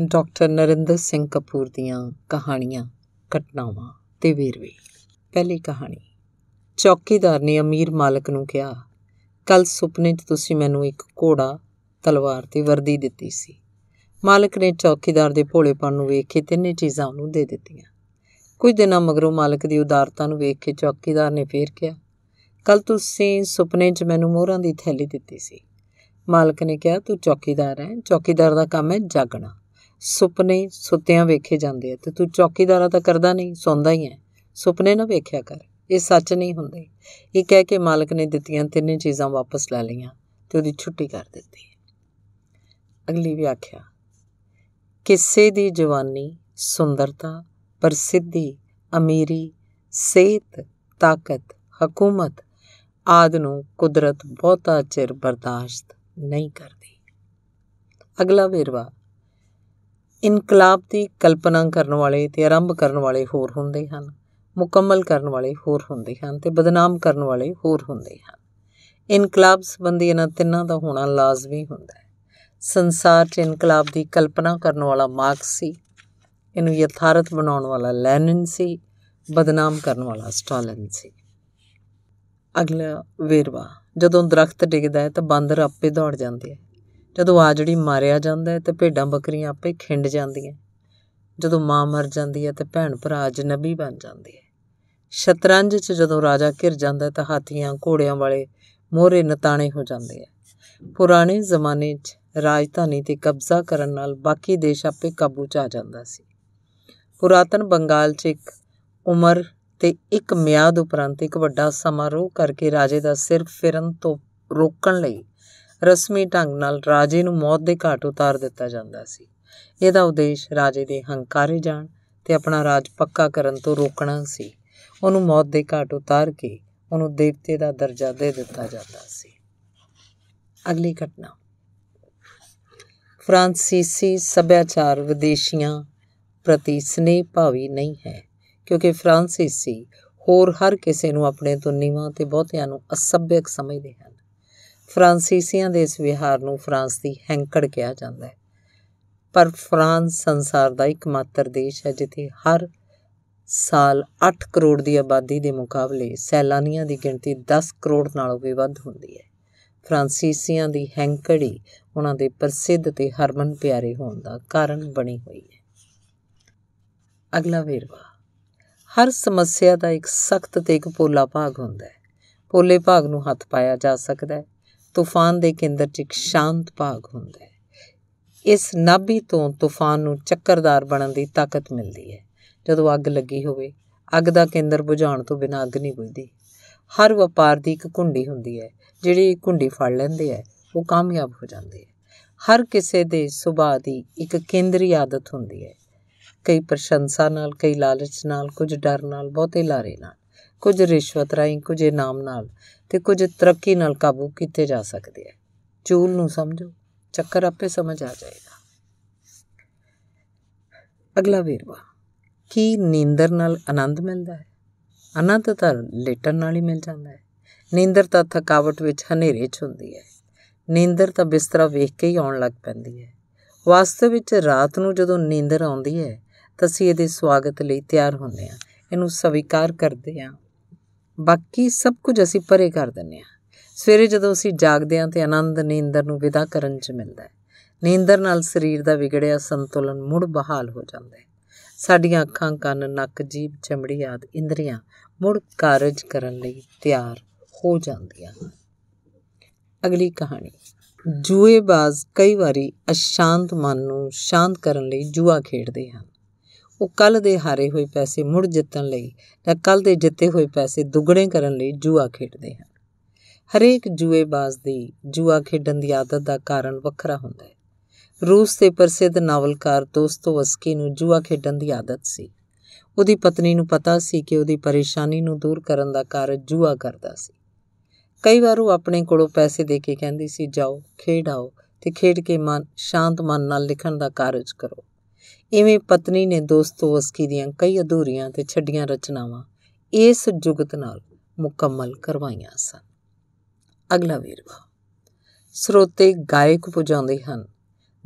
Doctor Narendra Singh Kapoor ਦੀਆਂ ਕਹਾਣੀਆਂ, ਘਟਨਾਵਾਂ ਤੇ ਵੇਰਵੇ। ਪਹਿਲੀ ਕਹਾਣੀ। ਚੌਕੀਦਾਰ ਨੇ ਅਮੀਰ ਮਾਲਕ ਨੂੰ ਕਿਹਾ ਕੱਲ ਸੁਪਨੇ 'ਚ ਤੁਸੀਂ ਮੈਨੂੰ ਇੱਕ ਘੋੜਾ, ਤਲਵਾਰ ਤੇ ਵਰਦੀ ਦਿੱਤੀ ਸੀ। ਮਾਲਕ ਨੇ ਚੌਕੀਦਾਰ ਦੇ ਭੋਲੇਪਣ ਨੂੰ ਵੇਖ ਕੇ ਤਿੰਨੇ ਚੀਜ਼ਾਂ ਉਹਨੂੰ ਦੇ ਦਿੱਤੀਆਂ। ਕੁਝ ਦਿਨਾਂ ਮਗਰੋਂ ਮਾਲਕ ਦੀ ਉਦਾਰਤਾ ਨੂੰ ਵੇਖ ਕੇ ਚੌਕੀਦਾਰ ਨੇ ਫੇਰ ਕਿਹਾ ਕੱਲ ਤੁਸੀਂ ਸੁਪਨੇ 'ਚ ਮੈਨੂੰ ਮੋਹਰਾਂ ਦੀ ਥੈਲੀ ਦਿੱਤੀ ਸੀ। ਮਾਲਕ ਨੇ ਕਿਹਾ, ਤੂੰ ਚੌਕੀਦਾਰ ਹੈ, ਚੌਕੀਦਾਰ ਦਾ ਕੰਮ ਹੈ ਜਾਗਣਾ। ਸੁਪਨੇ ਸੁੱਤਿਆਂ ਵੇਖੇ ਜਾਂਦੇ ਆ ਤੇ ਤੂੰ ਚੌਕੀਦਾਰਾ ਤਾਂ ਕਰਦਾ ਨਹੀਂ, ਸੌਂਦਾ ਹੀ ਹੈ ਸੁਪਨੇ ਨਾ ਵੇਖਿਆ ਕਰ, ਇਹ ਸੱਚ ਨਹੀਂ ਹੁੰਦੇ। ਇਹ ਕਹਿ ਕੇ ਮਾਲਕ ਨੇ ਦਿੱਤੀਆਂ ਤਿੰਨੇ ਚੀਜ਼ਾਂ ਵਾਪਸ ਲੈ ਲਈਆਂ ਤੇ ਉਹਦੀ ਛੁੱਟੀ ਕਰ ਦਿੱਤੀ ਅਗਲੀ ਵਿਆਖਿਆ ਕਿਸੇ ਦੀ ਜਵਾਨੀ ਸੁੰਦਰਤਾ, ਪ੍ਰਸਿੱਧੀ, ਅਮੀਰੀ, ਸਿਹਤ, ਤਾਕਤ, ਹਕੂਮਤ ਆਦ ਨੂੰ ਕੁਦਰਤ ਬਹੁਤਾ ਚਿਰ ਬਰਦਾਸ਼ਤ ਨਹੀਂ ਕਰਦੀ। ਅਗਲਾ ਵੇਰਵਾ ਇਨਕਲਾਬ ਦੀ ਕਲਪਨਾ ਕਰਨ ਵਾਲੇ ਤੇ ਆਰੰਭ ਕਰਨ ਵਾਲੇ ਹੋਰ ਹੁੰਦੇ ਹਨ, ਮੁਕੰਮਲ ਕਰਨ ਵਾਲੇ ਹੋਰ ਹੁੰਦੇ ਹਨ ਤੇ ਬਦਨਾਮ ਕਰਨ ਵਾਲੇ ਹੋਰ ਹੁੰਦੇ ਹਨ। ਇਨਕਲਾਬ ਸੰਬੰਧੀ ਇਹਨਾਂ ਤਿੰਨਾਂ ਦਾ ਹੋਣਾ ਲਾਜ਼ਮੀ ਹੁੰਦਾ ਹੈ। ਸੰਸਾਰ 'ਚ ਇਨਕਲਾਬ ਦੀ ਕਲਪਨਾ ਕਰਨ ਵਾਲਾ ਮਾਰਕਸ ਸੀ, ਇਹਨੂੰ ਯਥਾਰਥ ਬਣਾਉਣ ਵਾਲਾ ਲੈਨਿਨ ਸੀ, ਬਦਨਾਮ ਕਰਨ ਵਾਲਾ ਸਟਾਲਿਨ ਸੀ। ਅਗਲਾ ਵੇਰਵਾ, ਜਦੋਂ ਦਰਖਤ ਡਿੱਗਦਾ ਹੈ ਤਾਂ ਬਾਂਦਰ ਆਪੇ ਦੌੜ ਜਾਂਦੇ ਆ। ਜਦੋਂ ਆਜੜੀ ਮਾਰਿਆ ਜਾਂਦਾ ਹੈ ਤੇ ਭੇਡਾਂ ਬੱਕਰੀਆਂ ਆਪੇ ਖਿੰਡ ਜਾਂਦੀਆਂ ਜਦੋਂ ਮਾਂ ਮਰ ਜਾਂਦੀ ਹੈ ਤੇ ਭੈਣ ਭਰਾ ਅਜਨਬੀ ਬਣ ਜਾਂਦੇ ਆ ਸ਼ਤਰੰਜ 'ਚ ਜਦੋਂ ਰਾਜਾ ਘਿਰ ਜਾਂਦਾ ਤਾਂ ਹਾਥੀਆਂ ਘੋੜਿਆਂ ਵਾਲੇ ਮੋਹਰੇ ਨਤਾਣੇ ਹੋ ਜਾਂਦੇ ਆ ਪੁਰਾਣੇ ਜ਼ਮਾਨੇ 'ਚ ਰਾਜਧਾਨੀ ਤੇ ਕਬਜ਼ਾ ਕਰਨ ਨਾਲ ਬਾਕੀ ਦੇਸ਼ ਆਪੇ ਕਾਬੂ 'ਚ ਆ ਜਾਂਦਾ ਸੀ। ਪੁਰਾਤਨ ਬੰਗਾਲ 'ਚ ਇੱਕ ਉਮਰ ਤੇ ਇੱਕ ਮਿਆਦ ਉਪਰੰਤ ਇੱਕ ਵੱਡਾ ਸਮਾਰੋਹ ਕਰਕੇ ਰਾਜੇ ਦਾ ਸਿਰ ਫਿਰਨ ਤੋਂ ਰੋਕਣ ਲਈ ਰਸਮੀ ਢੰਗ ਨਾਲ ਰਾਜੇ ਨੂੰ ਮੌਤ ਦੇ ਘਾਟ ਉਤਾਰ ਦਿੱਤਾ ਜਾਂਦਾ ਸੀ। ਇਹਦਾ ਉਦੇਸ਼ ਰਾਜੇ ਦੇ ਹੰਕਾਰੇ ਜਾਣ ਤੇ ਆਪਣਾ ਰਾਜ ਪੱਕਾ ਕਰਨ ਤੋਂ ਰੋਕਣਾ ਸੀ। ਉਹਨੂੰ ਮੌਤ ਦੇ ਘਾਟ ਉਤਾਰ ਕੇ ਉਹਨੂੰ ਦੇਵਤੇ ਦਾ ਦਰਜਾ ਦੇ ਦਿੱਤਾ ਜਾਂਦਾ ਸੀ। ਅਗਲੀ ਘਟਨਾ। ਫ੍ਰਾਂਸੀਸੀ ਸੱਭਿਆਚਾਰ ਵਿਦੇਸ਼ੀਆਂ ਪ੍ਰਤੀ ਸਨੇਹ ਭਾਵੀ ਨਹੀਂ ਹੈ, ਕਿਉਂਕਿ ਫ੍ਰਾਂਸੀਸੀ ਹੋਰ ਹਰ ਕਿਸੇ ਨੂੰ ਆਪਣੇ ਤੋਂ ਨੀਵਾਂ ਤੇ ਬਹੁਤਿਆਂ ਨੂੰ ਅਸਭਿਅਕ ਸਮਝਦੇ ਹਨ। ਫ੍ਰਾਂਸੀਸੀਆਂ ਦੇ ਇਸ ਵਿਹਾਰ ਨੂੰ ਫਰਾਂਸ ਦੀ ਹੈਂਕੜ ਕਿਹਾ ਜਾਂਦਾ ਹੈ। ਪਰ ਫਰਾਂਸ ਸੰਸਾਰ ਦਾ ਇੱਕਮਾਤਰ ਦੇਸ਼ ਹੈ, ਜਿੱਥੇ ਹਰ ਸਾਲ 8 ਕਰੋੜ ਦੀ ਆਬਾਦੀ ਦੇ ਮੁਕਾਬਲੇ ਸੈਲਾਨੀਆਂ ਦੀ ਗਿਣਤੀ 10 ਕਰੋੜ ਨਾਲੋਂ ਵੀ ਵੱਧ ਹੁੰਦੀ ਹੈ। ਫ੍ਰਾਂਸੀਸੀਆਂ ਦੀ ਹੈਂਕੜੀ ਉਹਨਾਂ ਦੇ ਪ੍ਰਸਿੱਧ ਤੇ ਹਰਮਨ ਪਿਆਰੇ ਹੋਣ ਦਾ ਕਾਰਨ ਬਣੀ ਹੋਈ ਹੈ। ਅਗਲਾ ਵੇਰਵਾ। ਹਰ ਸਮੱਸਿਆ ਦਾ ਇੱਕ ਸਖਤ ਤੇ ਇੱਕ ਪੋਲਾ ਭਾਗ ਹੁੰਦਾ ਹੈ। ਪੋਲੇ ਭਾਗ ਨੂੰ ਹੱਥ ਪਾਇਆ ਜਾ ਸਕਦਾ ਹੈ। ਤੂਫਾਨ ਦੇ ਕੇਂਦਰ 'ਚ ਇੱਕ ਸ਼ਾਂਤ ਭਾਗ ਹੁੰਦਾ ਹੈ। ਇਸ ਨਾਭੀ ਤੋਂ ਤੂਫਾਨ ਨੂੰ ਚੱਕਰਦਾਰ ਬਣਨ ਦੀ ਤਾਕਤ ਮਿਲਦੀ ਹੈ। ਜਦੋਂ ਅੱਗ ਲੱਗੀ ਹੋਵੇ, ਅੱਗ ਦਾ ਕੇਂਦਰ ਬੁਝਾਉਣ ਤੋਂ ਬਿਨਾਂ ਅੱਗ ਨਹੀਂ ਬੁਝਦੀ। ਹਰ ਵਪਾਰ ਦੀ ਇੱਕ ਕੁੰਡੀ ਹੁੰਦੀ ਹੈ, ਜਿਹੜੀ ਕੁੰਡੀ ਫੜ ਲੈਂਦੇ ਹੈ, ਉਹ ਕਾਮਯਾਬ ਹੋ ਜਾਂਦੇ ਹੈ। ਹਰ ਕਿਸੇ ਦੇ ਸੁਭਾਅ ਦੀ ਇੱਕ ਕੇਂਦਰੀ ਆਦਤ ਹੁੰਦੀ ਹੈ। ਕਈ ਪ੍ਰਸ਼ੰਸਾ ਨਾਲ, ਕਈ ਲਾਲਚ ਨਾਲ, ਕੁਝ ਡਰ ਨਾਲ, ਬਹੁਤੇ ਲਾਰੇ ਨਾਲ। ਕੁਝ ਰਿਸ਼ਵਤ ਰਾਹੀਂ, ਕੁਝ ਇਨਾਮ ਨਾਲ ਤੇ ਕੁਝ ਤਰੱਕੀ ਨਾਲ ਕਾਬੂ ਕੀਤੇ ਜਾ ਸਕਦੇ ਆ। ਚੂਲ ਨੂੰ ਸਮਝੋ, ਚੱਕਰ ਆਪੇ ਸਮਝ ਆ ਜਾਏਗਾ। ਅਗਲਾ ਵੇਰਵਾ, ਕੀ ਨੀਂਦਰ ਨਾਲ ਆਨੰਦ ਮਿਲਦਾ ਹੈ? ਆਨੰਦ ਤਾਂ ਲੇਟਣ ਨਾਲ ਹੀ ਮਿਲ ਜਾਂਦਾ ਹੈ। ਨੀਂਦਰ ਤਾਂ ਥਕਾਵਟ ਵਿੱਚ ਹਨੇਰੇ 'ਚ ਹੁੰਦੀ ਹੈ। ਨੀਂਦਰ ਤਾਂ ਬਿਸਤਰਾ ਵੇਖ ਕੇ ਹੀ ਆਉਣ ਲੱਗ ਪੈਂਦੀ ਹੈ। ਵਾਸਤਵ ਵਿੱਚ ਰਾਤ ਨੂੰ ਜਦੋਂ ਨੀਂਦਰ ਆਉਂਦੀ ਹੈ, ਤਾਂ ਅਸੀਂ ਇਹਦੇ ਸਵਾਗਤ ਲਈ ਤਿਆਰ ਹੁੰਦੇ ਹਾਂ। ਇਹਨੂੰ ਸਵੀਕਾਰ ਕਰਦੇ ਹਾਂ। ਬਾਕੀ ਸਭ ਕੁਝ ਅਸੀਂ ਪਰੇ ਕਰ ਦਿੰਦੇ ਹਾਂ। ਸਵੇਰੇ ਜਦੋਂ ਅਸੀਂ ਜਾਗਦੇ ਹਾਂ ਤੇ ਆਨੰਦ ਨੀਂਦਰ ਨੂੰ ਵਿਦਾ ਕਰਨ 'ਚ ਮਿਲਦਾ ਹੈ। ਨੀਂਦਰ ਨਾਲ ਸਰੀਰ ਦਾ ਵਿਗੜਿਆ ਸੰਤੁਲਨ ਮੁੜ ਬਹਾਲ ਹੋ ਜਾਂਦਾ ਹੈ। ਸਾਡੀਆਂ ਅੱਖਾਂ, ਕੰਨ, ਨੱਕ, ਜੀਭ, ਚਮੜੀ ਆਦ ਇੰਦਰੀਆਂ ਮੁੜ ਕਾਰਜ ਕਰਨ ਲਈ ਤਿਆਰ ਹੋ ਜਾਂਦੀਆਂ ਹਨ। ਅਗਲੀ ਕਹਾਣੀ। ਜੂਏਬਾਜ਼ ਕਈ ਵਾਰੀ ਅਸ਼ਾਂਤ ਮਨ ਨੂੰ ਸ਼ਾਂਤ ਕਰਨ ਲਈ ਜੂਆ ਖੇਡਦੇ ਹਨ। ਉਹ ਕੱਲ ਦੇ ਹਾਰੇ ਹੋਏ ਪੈਸੇ ਮੁੜ ਜਿੱਤਣ ਲਈ ਜਾਂ ਕੱਲ ਦੇ ਜਿੱਤੇ ਹੋਏ ਪੈਸੇ ਦੁੱਗਣੇ ਕਰਨ ਲਈ ਜੂਆ ਖੇਡਦੇ ਹਨ। ਹਰੇਕ ਜੂਏਬਾਜ਼ ਦੀ ਜੂਆ ਖੇਡਣ ਦੀ ਆਦਤ ਦਾ ਕਾਰਨ ਵੱਖਰਾ ਹੁੰਦਾ ਹੈ। ਰੂਸ ਦੇ ਪ੍ਰਸਿੱਧ ਨਾਵਲਕਾਰ ਦੋਸਤੋਵਸਕੀ ਨੂੰ ਜੂਆ ਖੇਡਣ ਦੀ ਆਦਤ ਸੀ। ਉਹਦੀ ਪਤਨੀ ਨੂੰ ਪਤਾ ਸੀ ਕਿ ਉਹਦੀ ਪਰੇਸ਼ਾਨੀ ਨੂੰ ਦੂਰ ਕਰਨ ਦਾ ਕਾਰਜ ਜੂਆ ਕਰਦਾ ਸੀ। ਕਈ ਵਾਰ ਉਹ ਆਪਣੇ ਕੋਲੋਂ ਪੈਸੇ ਦੇ ਕੇ ਕਹਿੰਦੀ ਸੀ, ਜਾਓ, ਖੇਡ ਆਓ ਤੇ ਖੇਡ ਕੇ ਮਨ, ਸ਼ਾਂਤ ਮਨ ਨਾਲ ਲਿਖਣ ਦਾ ਕਾਰਜ ਕਰੋ। ਇਵੇਂ ਪਤਨੀ ਨੇ ਦੋਸਤੋਵਸਕੀ ਦੀਆਂ ਕਈ ਅਧੂਰੀਆਂ ਤੇ ਛੱਡੀਆਂ ਰਚਨਾਵਾਂ ਇਸ ਜੁਗਤ ਨਾਲ ਮੁਕੰਮਲ ਕਰਵਾਈਆਂ ਸਨ। ਅਗਲਾ ਵੇਰਵਾ। ਸਰੋਤੇ ਗਾਇਕ ਪੁਜਾਉਂਦੇ ਹਨ,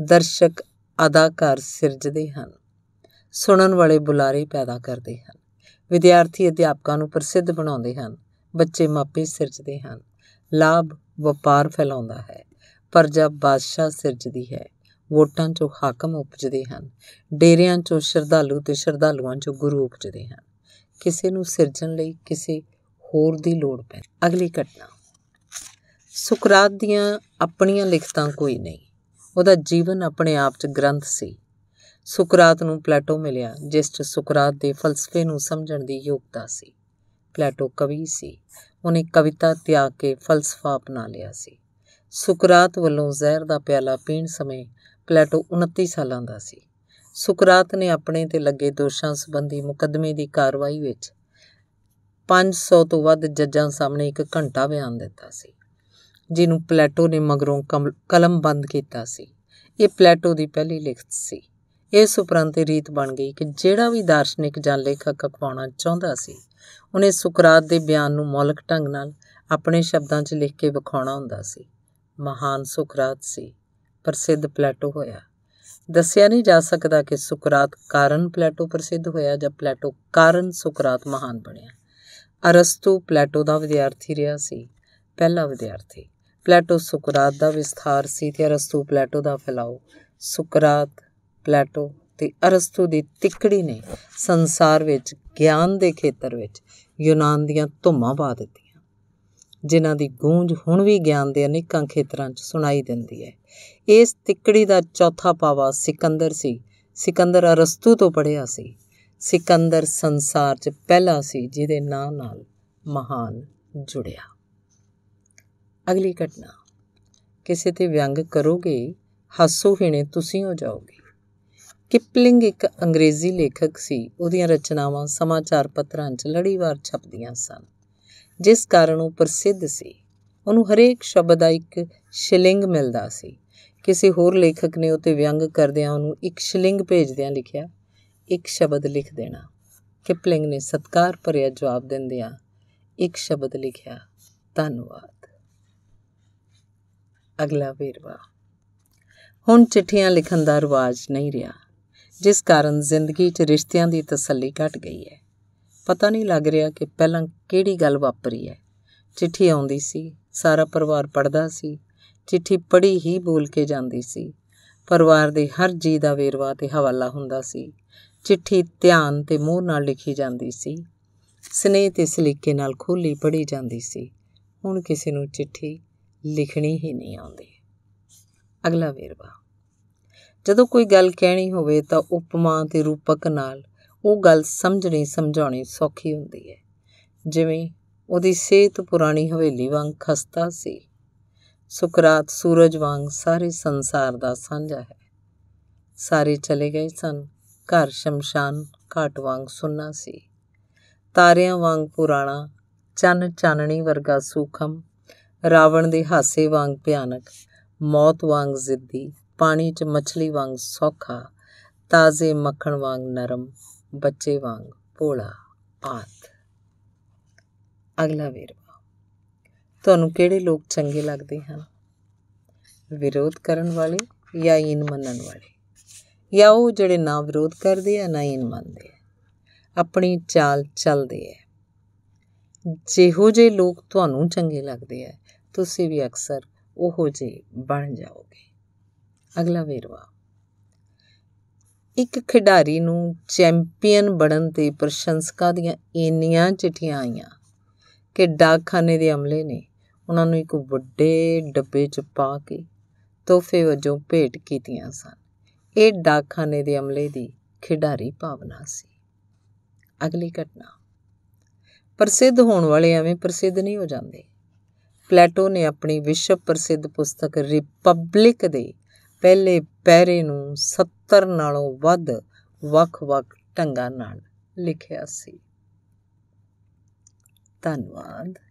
ਦਰਸ਼ਕ ਅਦਾਕਾਰ ਸਿਰਜਦੇ ਹਨ, ਸੁਣਨ ਵਾਲੇ ਬੁਲਾਰੇ ਪੈਦਾ ਕਰਦੇ ਹਨ, ਵਿਦਿਆਰਥੀ ਅਧਿਆਪਕਾਂ ਨੂੰ ਪ੍ਰਸਿੱਧ ਬਣਾਉਂਦੇ ਹਨ, ਬੱਚੇ ਮਾਪੇ ਸਿਰਜਦੇ ਹਨ, ਲਾਭ ਵਪਾਰ ਫੈਲਾਉਂਦਾ ਹੈ, ਪਰਜਾ ਬਾਦਸ਼ਾਹ ਸਿਰਜਦੀ ਹੈ। ਵੋਟਾਂ 'ਚੋਂ ਹਾਕਮ ਉਪਜਦੇ ਹਨ, ਡੇਰਿਆਂ 'ਚੋਂ ਸ਼ਰਧਾਲੂ ਤੇ ਸ਼ਰਧਾਲੂਆਂ 'ਚੋਂ ਗੁਰੂ ਉਪਜਦੇ ਹਨ। ਕਿਸੇ ਨੂੰ ਸਿਰਜਣ ਲਈ ਕਿਸੇ ਹੋਰ ਦੀ ਲੋੜ ਪੈ, ਅਗਲੀ ਘਟਨਾ। ਸੁਕਰਾਤ ਦੀਆਂ ਆਪਣੀਆਂ ਲਿਖਤਾਂ ਕੋਈ ਨਹੀਂ, ਉਹਦਾ ਜੀਵਨ ਆਪਣੇ ਆਪ 'ਚ ਗ੍ਰੰਥ ਸੀ। ਸੁਕਰਾਤ ਨੂੰ ਪਲੇਟੋ ਮਿਲਿਆ, ਜਿਸ 'ਚ ਸੁਕਰਾਤ ਦੇ ਫਲਸਫੇ ਨੂੰ ਸਮਝਣ ਦੀ ਯੋਗਤਾ ਸੀ। ਪਲੇਟੋ ਕਵੀ ਸੀ, ਉਹਨੇ ਕਵਿਤਾ ਤਿਆਗ ਕੇ ਫਲਸਫਾ ਅਪਣਾ ਲਿਆ ਸੀ। ਸੁਕਰਾਤ ਵੱਲੋਂ ਜ਼ਹਿਰ ਦਾ ਪਿਆਲਾ ਪੀਣ ਸਮੇਂ ਪਲੇਟੋ 29 ਸਾਲਾਂ ਦਾ ਸੀ। ਸੁਕਰਾਤ ਨੇ ਆਪਣੇ ਤੇ ਲੱਗੇ ਦੋਸ਼ਾਂ ਸੰਬੰਧੀ ਮੁਕੱਦਮੇ ਦੀ ਕਾਰਵਾਈ ਵਿੱਚ 500 ਤੋਂ ਵੱਧ ਜੱਜਾਂ ਸਾਹਮਣੇ ਇੱਕ ਘੰਟਾ ਬਿਆਨ ਦਿੱਤਾ ਸੀ, ਜਿਹਨੂੰ ਪਲੇਟੋ ਨੇ ਮਗਰੋਂ ਕਲਮ ਬੰਦ ਕੀਤਾ ਸੀ। ਇਹ ਪਲੇਟੋ ਦੀ ਪਹਿਲੀ ਲਿਖਤ ਸੀ। ਇਸ ਉਪਰੰਤ ਰੀਤ ਬਣ ਗਈ ਕਿ ਜਿਹੜਾ ਵੀ ਦਾਰਸ਼ਨਿਕ ਜਾਂ ਲੇਖਕ ਅਖਵਾਉਣਾ ਚਾਹੁੰਦਾ ਸੀ, ਉਹਨੇ ਸੁਕਰਾਤ ਦੇ ਬਿਆਨ ਨੂੰ ਮੌਲਿਕ ਢੰਗ ਨਾਲ ਆਪਣੇ ਸ਼ਬਦਾਂ 'ਚ ਲਿਖ ਕੇ ਵਿਖਾਉਣਾ ਹੁੰਦਾ ਸੀ। ਮਹਾਨ ਸੁਕਰਾਤ ਸੀ, ਪ੍ਰਸਿੱਧ ਪਲੇਟੋ ਹੋਇਆ। ਦੱਸਿਆ ਨਹੀਂ ਜਾ ਸਕਦਾ ਕਿ ਸੁਕਰਾਤ ਕਾਰਨ ਪਲੇਟੋ ਪ੍ਰਸਿੱਧ ਹੋਇਆ ਜਾਂ ਪਲੇਟੋ ਕਾਰਨ ਸੁਕਰਾਤ ਮਹਾਨ ਬਣਿਆ। ਅਰਸਤੂ ਪਲੇਟੋ ਦਾ ਵਿਦਿਆਰਥੀ ਰਿਹਾ ਸੀ, ਪਹਿਲਾ ਵਿਦਿਆਰਥੀ। ਪਲੇਟੋ ਸੁਕਰਾਤ ਦਾ ਵਿਸਥਾਰ ਸੀ ਤੇ ਅਰਸਤੂ ਪਲੇਟੋ ਦਾ ਫੈਲਾਓ। ਸੁਕਰਾਤ ਪਲੇਟੋ ਤੇ ਅਰਸਤੂ ਦੀ ਤਿੱਕੜੀ ਨੇ ਸੰਸਾਰ ਵਿੱਚ, ਗਿਆਨ ਦੇ ਖੇਤਰ ਵਿੱਚ ਯੂਨਾਨ ਦੀਆਂ ਧੁੰਮਾਂ ਪਾ ਦਿੱਤੀਆਂ। ਜਿਨ੍ਹਾਂ ਦੀ ਗੂੰਜ ਹੁਣ ਵੀ ਗਿਆਨ ਦੇ ਅਨੇਕਾਂ ਖੇਤਰਾਂ 'ਚ ਸੁਣਾਈ ਦਿੰਦੀ ਹੈ। ਇਸ ਤਿੱਕੜੀ ਦਾ ਚੌਥਾ ਪਾਵਾ ਸਿਕੰਦਰ ਸੀ। ਸਿਕੰਦਰ ਅਰਸਤੂ ਤੋਂ ਪੜਿਆ ਸੀ। ਸਿਕੰਦਰ ਸੰਸਾਰ 'ਚ ਪਹਿਲਾ ਸੀ ਜਿਹਦੇ ਨਾਂ ਨਾਲ ਮਹਾਨ ਜੁੜਿਆ। ਅਗਲੀ ਘਟਨਾ। ਕਿਸੇ ਤੇ ਵਿਅੰਗ ਕਰੋਗੇ, ਹਾਸੋ ਹੀਣੇ ਤੁਸੀਂ ਹੋ ਜਾਓਗੇ। ਕਿਪਲਿੰਗ ਇੱਕ ਅੰਗਰੇਜ਼ੀ ਲੇਖਕ ਸੀ। ਉਹਦੀਆਂ ਰਚਨਾਵਾਂ ਸਮਾਚਾਰ ਪੱਤਰਾਂ 'ਚ ਲੜੀਵਾਰ ਛਪਦੀਆਂ ਸਨ। ਜਿਸ ਕਾਰਨ ਉਹ ਪ੍ਰਸਿੱਧ ਸੀ। ਉਹਨੂੰ ਹਰੇਕ ਸ਼ਬਦ ਦਾ ਇੱਕ ਸ਼ਿਲਿੰਗ ਮਿਲਦਾ ਸੀ। ਕਿਸੇ ਹੋਰ ਲੇਖਕ ਨੇ ਉਤੇ ਵਿਅੰਗ ਕਰਦਿਆਂ ਉਹਨੂੰ ਇੱਕ ਸ਼ਿਲਿੰਗ ਭੇਜਦਿਆਂ ਲਿਖਿਆ, ਇੱਕ ਸ਼ਬਦ ਲਿਖ ਦੇਣਾ। ਕਿਪਲਿੰਗ ਨੇ ਸਤਕਾਰ ਭਰਿਆ ਜਵਾਬ ਦਿੰਦਿਆਂ ਇੱਕ ਸ਼ਬਦ ਲਿਖਿਆ, ਧੰਨਵਾਦ। ਅਗਲਾ ਵੇਰਵਾ। ਹੁਣ ਚਿੱਠੀਆਂ ਲਿਖਣ ਦਾ ਰਿਵਾਜ ਨਹੀਂ ਰਿਹਾ, ਜਿਸ ਕਾਰਨ ਜ਼ਿੰਦਗੀ 'ਚ ਰਿਸ਼ਤਿਆਂ ਦੀ ਤਸੱਲੀ ਘਟ ਗਈ ਹੈ। ਪਤਾ ਨਹੀਂ ਲੱਗ ਰਿਹਾ ਕਿ ਪਹਿਲਾਂ ਕਿਹੜੀ ਗੱਲ ਵਾਪਰੀ ਹੈ। ਚਿੱਠੀ ਆਉਂਦੀ ਸੀ, ਸਾਰਾ ਪਰਿਵਾਰ ਪੜਦਾ ਸੀ, ਚਿੱਠੀ ਪੜੀ ਹੀ ਬੋਲ ਕੇ ਜਾਂਦੀ ਸੀ। ਪਰਿਵਾਰ ਦੇ ਹਰ ਜੀ ਦਾ ਵੇਰਵਾ ਤੇ ਹਵਾਲਾ ਹੁੰਦਾ ਸੀ। ਚਿੱਠੀ ਧਿਆਨ ਤੇ ਮੋਹ ਨਾਲ ਲਿਖੀ ਜਾਂਦੀ ਸੀ। ਸਨੇਹ ਤੇ ਸਲੀਕੇ ਨਾਲ ਖੋਲੀ ਪੜੀ ਜਾਂਦੀ ਸੀ। ਹੁਣ ਕਿਸੇ ਨੂੰ ਚਿੱਠੀ ਲਿਖਣੀ ਹੀ ਨਹੀਂ ਆਉਂਦੀ। ਅਗਲਾ ਵੇਰਵਾ। ਜਦੋਂ ਕੋਈ ਗੱਲ ਕਹਿਣੀ ਹੋਵੇ ਤਾਂ ਉਪਮਾ ਤੇ ਰੂਪਕ ਨਾਲ ਉਹ ਗੱਲ ਸਮਝਣੀ ਸਮਝਾਉਣੀ ਸੌਖੀ ਹੁੰਦੀ ਹੈ। ਜਿਵੇਂ ਉਹਦੀ ਸਿਹਤ ਪੁਰਾਣੀ ਹਵੇਲੀ ਵਾਂਗ ਖਸਤਾ ਸੀ। ਸੁਕਰਾਤ ਸੂਰਜ ਵਾਂਗ ਸਾਰੇ ਸੰਸਾਰ ਦਾ ਸਾਂਝਾ ਹੈ। ਸਾਰੇ ਚਲੇ ਗਏ ਸਨ। ਘਰ ਸ਼ਮਸ਼ਾਨ ਘਾਟ ਵਾਂਗ ਸੁੰਨਾ ਸੀ। ਤਾਰਿਆਂ ਵਾਂਗ ਪੁਰਾਣਾ, ਚੰਨ ਚਾਨਣੀ ਵਰਗਾ ਸੂਖਮ, ਰਾਵਣ ਦੇ ਹਾਸੇ ਵਾਂਗ ਭਿਆਨਕ, ਮੌਤ ਵਾਂਗ ਜ਼ਿੱਦੀ, ਪਾਣੀ 'ਚ ਮੱਛਲੀ ਵਾਂਗ ਸੌਖਾ, ਤਾਜ਼ੇ ਮੱਖਣ ਵਾਂਗ ਨਰਮ ਬੱਚੇ ਵਾਂਗ ਭੋਲਾ ਆਤ ਅਗਲਾ ਵੇਰਵਾ। ਤੁਹਾਨੂੰ ਕਿਹੜੇ ਲੋਕ ਚੰਗੇ ਲੱਗਦੇ ਹਨ? ਵਿਰੋਧ ਕਰਨ ਵਾਲੇ ਜਾਂ ਇਨ ਮੰਨਣ ਵਾਲੇ? ਜਾਂ ਉਹ ਜਿਹੜੇ ਨਾ ਵਿਰੋਧ ਕਰਦੇ ਆ, ਨਾ ਇਨ ਮੰਨਦੇ ਆ? ਆਪਣੀ ਚਾਲ ਚੱਲਦੇ ਆ। ਜਿਹੋ ਜੇ ਲੋਕ ਤੁਹਾਨੂੰ ਚੰਗੇ ਲੱਗਦੇ ਆ, ਤੁਸੀਂ ਵੀ ਅਕਸਰ ਉਹੋ ਜਿਹੇ ਬਣ ਜਾਓਗੇ। ਅਗਲਾ ਵੇਰਵਾ। ਇੱਕ ਖਿਡਾਰੀ ਨੂੰ ਚੈਂਪੀਅਨ ਬਣਨ ਤੇ ਪ੍ਰਸ਼ੰਸਕਾਂ ਦੀਆਂ ਇੰਨੀਆਂ ਚਿੱਠੀਆਂ ਆਈਆਂ ਕਿ ਡਾਕਖਾਨੇ ਦੇ ਅਮਲੇ ਨੇ ਉਹਨਾਂ ਨੂੰ ਇੱਕ ਵੱਡੇ ਡੱਬੇ 'ਚ ਪਾ ਕੇ ਤੋਹਫੇ ਵਜੋਂ ਭੇਟ ਕੀਤੀਆਂ ਸਨ। ਇਹ ਡਾਕਖਾਨੇ ਦੇ ਅਮਲੇ ਦੀ ਖਿਡਾਰੀ ਭਾਵਨਾ ਸੀ। ਅਗਲੀ ਘਟਨਾ। ਪ੍ਰਸਿੱਧ ਹੋਣ ਵਾਲੇ ਐਵੇਂ ਪ੍ਰਸਿੱਧ ਨਹੀਂ ਹੋ ਜਾਂਦੇ। ਪਲੇਟੋ ਨੇ ਆਪਣੀ ਵਿਸ਼ਵ ਪ੍ਰਸਿੱਧ ਪੁਸਤਕ ਰਿਪਬਲਿਕ ਦੇ ਪਹਿਲੇ ਪੈਰੇ ਨੂੰ 70 ਨਾਲੋਂ ਵੱਧ ਵੱਖ-ਵੱਖ ਢੰਗਾਂ ਨਾਲ ਲਿਖਿਆ ਸੀ। ਧੰਨਵਾਦ।